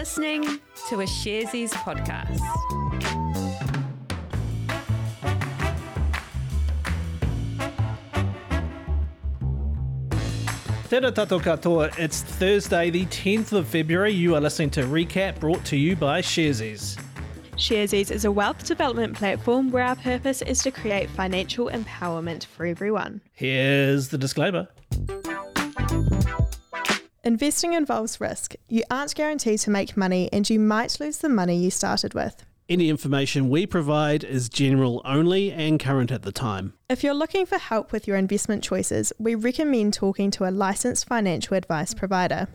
listening to a Sharesies podcast. Tēnā tātou katoa. It's Thursday, the 10th of February. You are listening to Recap brought to you by Sharesies. Sharesies is a wealth development platform where our purpose is to create financial empowerment for everyone. Here's the disclaimer. Investing involves risk. You aren't guaranteed to make money and you might lose the money you started with. Any information we provide is general only and current at the time. If you're looking for help with your investment choices, we recommend talking to a licensed financial advice provider.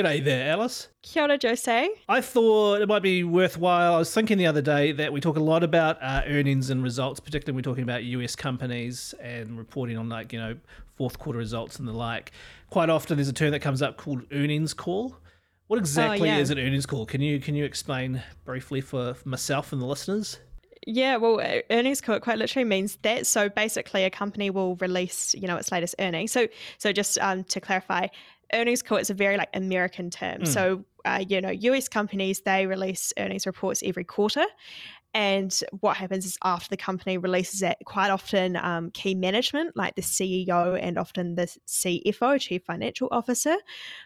G'day there, Alice. Kia ora, Jose. I thought it might be worthwhile. I was thinking the other day that we talk a lot about uh, earnings and results, particularly when we're talking about US companies and reporting on, like, you know, fourth quarter results and the like. Quite often there's a term that comes up called earnings call. What exactly yeah. is an earnings call? Can you can you explain briefly for myself and the listeners? Yeah, well, earnings call quite literally means that. So basically, a company will release, you know, its latest earnings. So, so just um, to clarify, earnings call it's a very like American term. So, uh, you know, US companies they release earnings reports every quarter, and what happens is after the company releases it, quite often um, key management, like the CEO and often the CFO, Chief Financial Officer,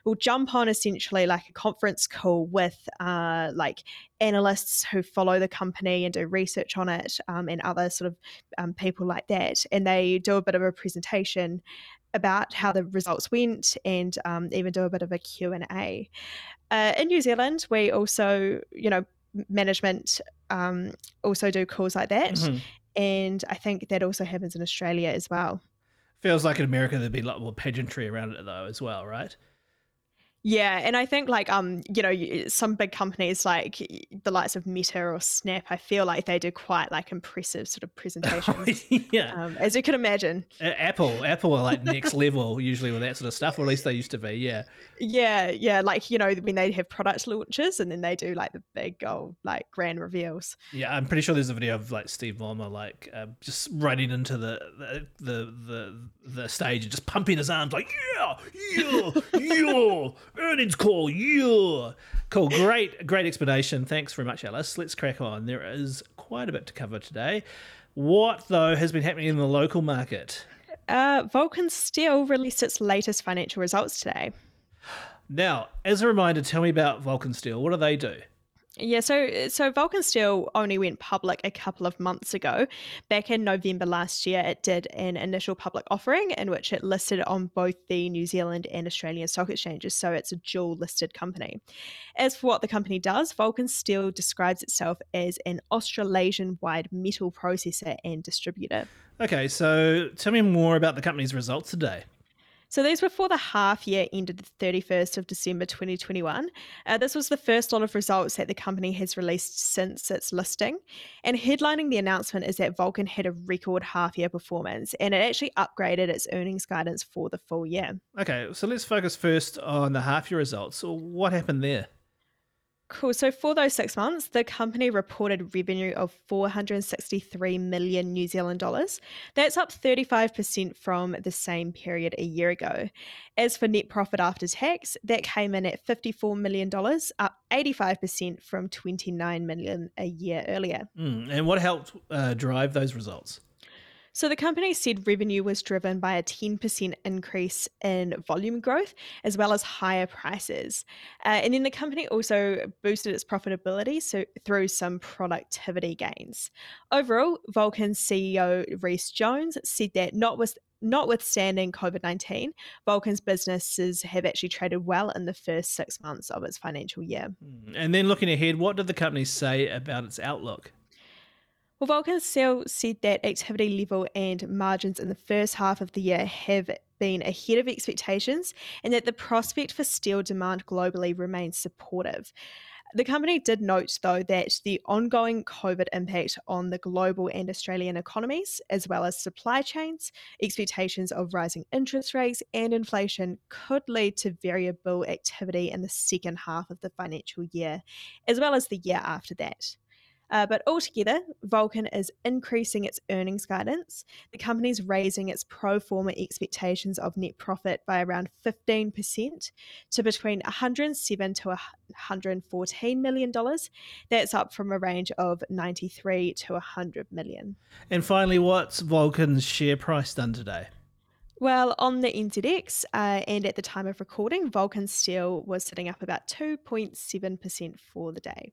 will jump on essentially like a conference call with uh, like analysts who follow the company and do research on it um, and other sort of um, people like that. And they do a bit of a presentation about how the results went and um, even do a bit of a Q&A. Uh, in New Zealand, we also, you know, management um, also do calls like that. Mhm. And I think that also happens in Australia as well. Feels like in America there'd be a lot more pageantry around it though, as well, right? Yeah, and I think like um you know some big companies like the likes of Meta or Snap, I feel like they do quite like impressive sort of presentations, yeah. um, as you can imagine. A- Apple, Apple are like next level usually with that sort of stuff, or at least they used to be. Yeah. Yeah, yeah, like you know when they have product launches and then they do like the big old like grand reveals. Yeah, I'm pretty sure there's a video of like Steve Ballmer like uh, just running into the the, the the the stage and just pumping his arms like yeah, yeah, yeah, earnings call, yeah. Cool, great, great explanation. Thanks very much, Alice. Let's crack on. There is quite a bit to cover today. What though has been happening in the local market? Uh, Vulcan Steel released its latest financial results today. Now, as a reminder, tell me about Vulcan Steel. What do they do? Yeah, so uh, so Vulcan Steel only went public a couple of months ago. Back in November last year, it did an initial public offering in which it listed on both the New Zealand and Australian stock exchanges. So it's a dual listed company. As for what the company does, Vulcan Steel describes itself as an Australasian wide metal processor and distributor. Okay, so tell me more about the company's results today. So these were for the half year ended the 31st of December 2021. Uh, this was the first lot of results that the company has released since its listing. And headlining the announcement is that Vulcan had a record half year performance and it actually upgraded its earnings guidance for the full year. Okay, so let's focus first on the half year results. So what happened there? Cool. So for those six months, the company reported revenue of 463 million New Zealand dollars. That's up 35% from the same period a year ago. As for net profit after tax, that came in at 54 million dollars, up 85% from 29 million a year earlier. Mm, and what helped uh, drive those results? So the company said revenue was driven by a 10% increase in volume growth as well as higher prices. Uh, and then the company also boosted its profitability so through some productivity gains. Overall, Vulcan CEO Rhys Jones said that notwith- notwithstanding COVID 19, Vulcan's businesses have actually traded well in the first six months of its financial year. Mm, And then looking ahead, what did the company say about its outlook? Well, Vulcan Steel said that activity level and margins in the first half of the year have been ahead of expectations and that the prospect for steel demand globally remains supportive. The company did note, though, that the ongoing COVID impact on the global and Australian economies, as well as supply chains, expectations of rising interest rates, and inflation could lead to variable activity in the second half of the financial year, as well as the year after that. Uh, but altogether, Vulcan is increasing its earnings guidance. The company's raising its pro forma expectations of net profit by around 15% to between 107 to 114 million dollars. That's up from a range of 93 to 100 million. And finally, what's Vulcan's share price done today? Well, on the NZX, uh, and at the time of recording, Vulcan Steel was sitting up about 2.7% for the day.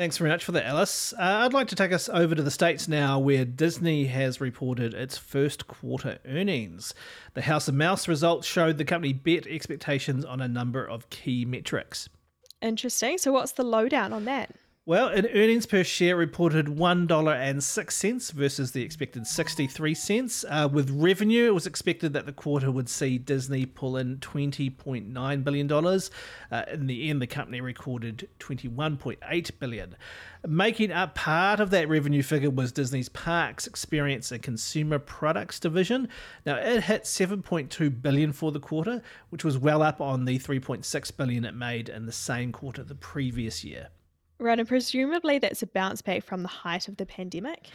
Thanks very much for that, Alice. Uh, I'd like to take us over to the States now, where Disney has reported its first quarter earnings. The House of Mouse results showed the company bet expectations on a number of key metrics. Interesting. So, what's the lowdown on that? Well, an earnings per share reported $1.06 versus the expected 63 cents. Uh, with revenue, it was expected that the quarter would see Disney pull in $20.9 billion. Uh, in the end, the company recorded $21.8 billion. Making up part of that revenue figure was Disney's Parks, Experience and Consumer Products division. Now, it hit $7.2 billion for the quarter, which was well up on the 3.6 billion it made in the same quarter the previous year. Right, and presumably that's a bounce back from the height of the pandemic.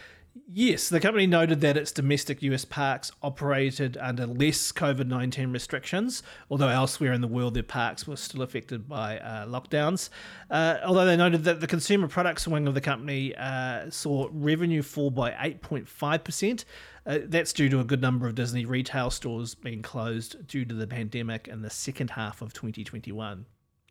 Yes, the company noted that its domestic US parks operated under less COVID 19 restrictions, although elsewhere in the world their parks were still affected by uh, lockdowns. Uh, although they noted that the consumer products wing of the company uh, saw revenue fall by 8.5%. Uh, that's due to a good number of Disney retail stores being closed due to the pandemic in the second half of 2021.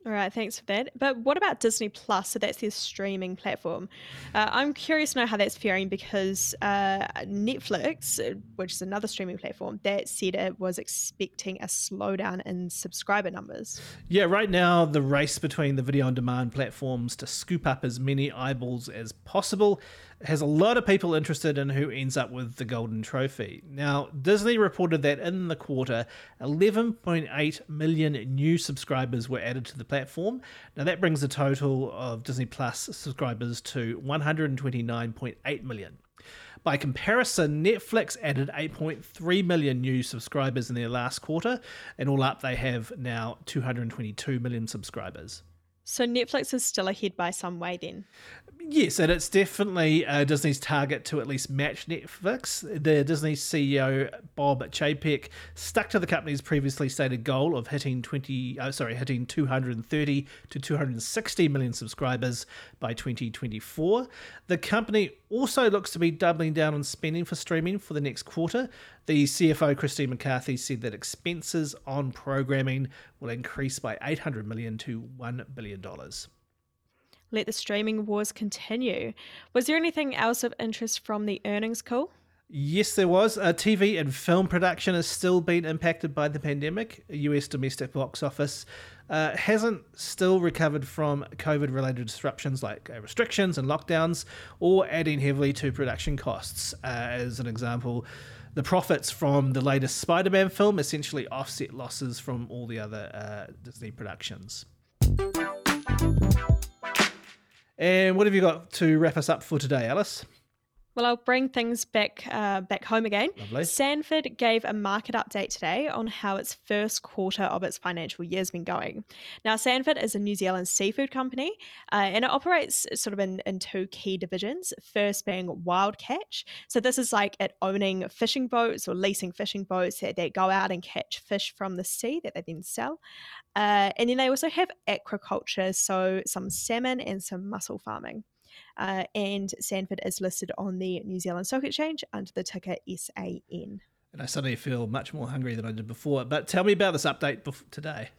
All right, thanks for that. But what about Disney Plus? So that's their streaming platform. Uh, I'm curious to know how that's faring because uh, Netflix, which is another streaming platform, that said it was expecting a slowdown in subscriber numbers. Yeah, right now the race between the video on demand platforms to scoop up as many eyeballs as possible has a lot of people interested in who ends up with the golden trophy. Now, Disney reported that in the quarter, 11.8 million new subscribers were added to the platform. Now, that brings the total of Disney Plus subscribers to 129.8 million. By comparison, Netflix added 8.3 million new subscribers in their last quarter, and all up, they have now 222 million subscribers. So Netflix is still ahead by some way then. Yes, and it's definitely uh, Disney's target to at least match Netflix. The Disney CEO Bob Chapek stuck to the company's previously stated goal of hitting twenty, oh, sorry, hitting two hundred and thirty to two hundred and sixty million subscribers by twenty twenty four. The company also looks to be doubling down on spending for streaming for the next quarter. The CFO Christine McCarthy said that expenses on programming will increase by eight hundred million to one billion dollars let the streaming wars continue. Was there anything else of interest from the earnings call? Yes, there was. Uh, TV and film production has still been impacted by the pandemic. US domestic box office uh, hasn't still recovered from COVID related disruptions like uh, restrictions and lockdowns, or adding heavily to production costs. Uh, as an example, the profits from the latest Spider Man film essentially offset losses from all the other uh, Disney productions. And what have you got to wrap us up for today, Alice? Well, I'll bring things back uh, back home again. Lovely. Sanford gave a market update today on how its first quarter of its financial year has been going. Now, Sanford is a New Zealand seafood company, uh, and it operates sort of in, in two key divisions. First being wild catch. So this is like at owning fishing boats or leasing fishing boats that, that go out and catch fish from the sea that they then sell. Uh, and then they also have aquaculture, so some salmon and some mussel farming. Uh, and Sanford is listed on the New Zealand Stock Exchange under the ticker SAN. And I suddenly feel much more hungry than I did before. But tell me about this update today.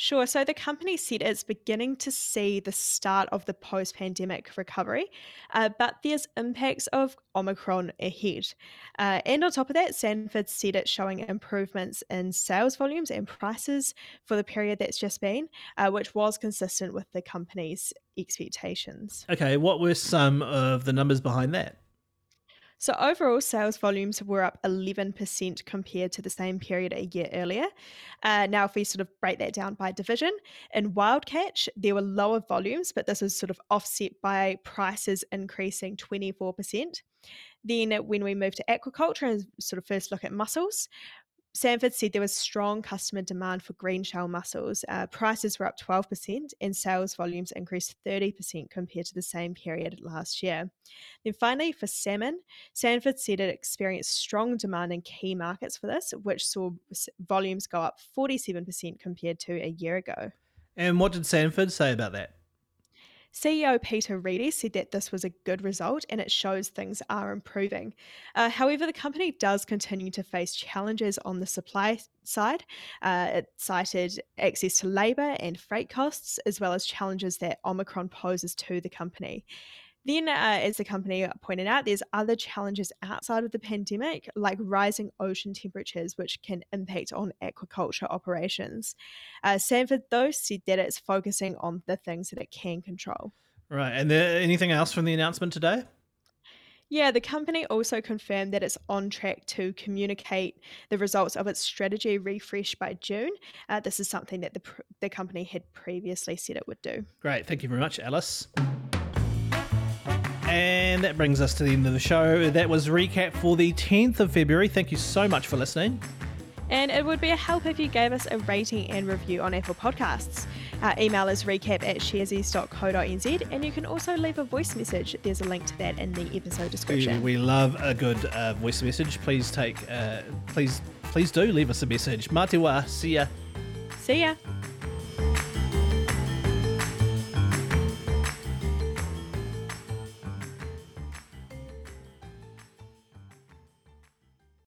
Sure. So the company said it's beginning to see the start of the post pandemic recovery, uh, but there's impacts of Omicron ahead. Uh, and on top of that, Sanford said it's showing improvements in sales volumes and prices for the period that's just been, uh, which was consistent with the company's expectations. Okay. What were some of the numbers behind that? So, overall, sales volumes were up 11% compared to the same period a year earlier. Uh, now, if we sort of break that down by division, in Wildcatch, there were lower volumes, but this was sort of offset by prices increasing 24%. Then, when we move to aquaculture and sort of first look at mussels, Sanford said there was strong customer demand for green shell mussels. Uh, prices were up 12% and sales volumes increased 30% compared to the same period last year. Then finally, for salmon, Sanford said it experienced strong demand in key markets for this, which saw volumes go up 47% compared to a year ago. And what did Sanford say about that? CEO Peter Reidie said that this was a good result and it shows things are improving. Uh, however, the company does continue to face challenges on the supply side. Uh, it cited access to labour and freight costs, as well as challenges that Omicron poses to the company. Then, uh, as the company pointed out, there's other challenges outside of the pandemic, like rising ocean temperatures, which can impact on aquaculture operations. Uh, Sanford, though, said that it's focusing on the things that it can control. Right. And there anything else from the announcement today? Yeah, the company also confirmed that it's on track to communicate the results of its strategy refresh by June. Uh, this is something that the, the company had previously said it would do. Great. Thank you very much, Alice. And that brings us to the end of the show. That was recap for the 10th of February. Thank you so much for listening. And it would be a help if you gave us a rating and review on Apple Podcasts. Our email is recap at sharesies.co.nz and you can also leave a voice message. There's a link to that in the episode description. We, we love a good uh, voice message. Please take, uh, please, please do leave us a message. Matiwa, see ya. See ya.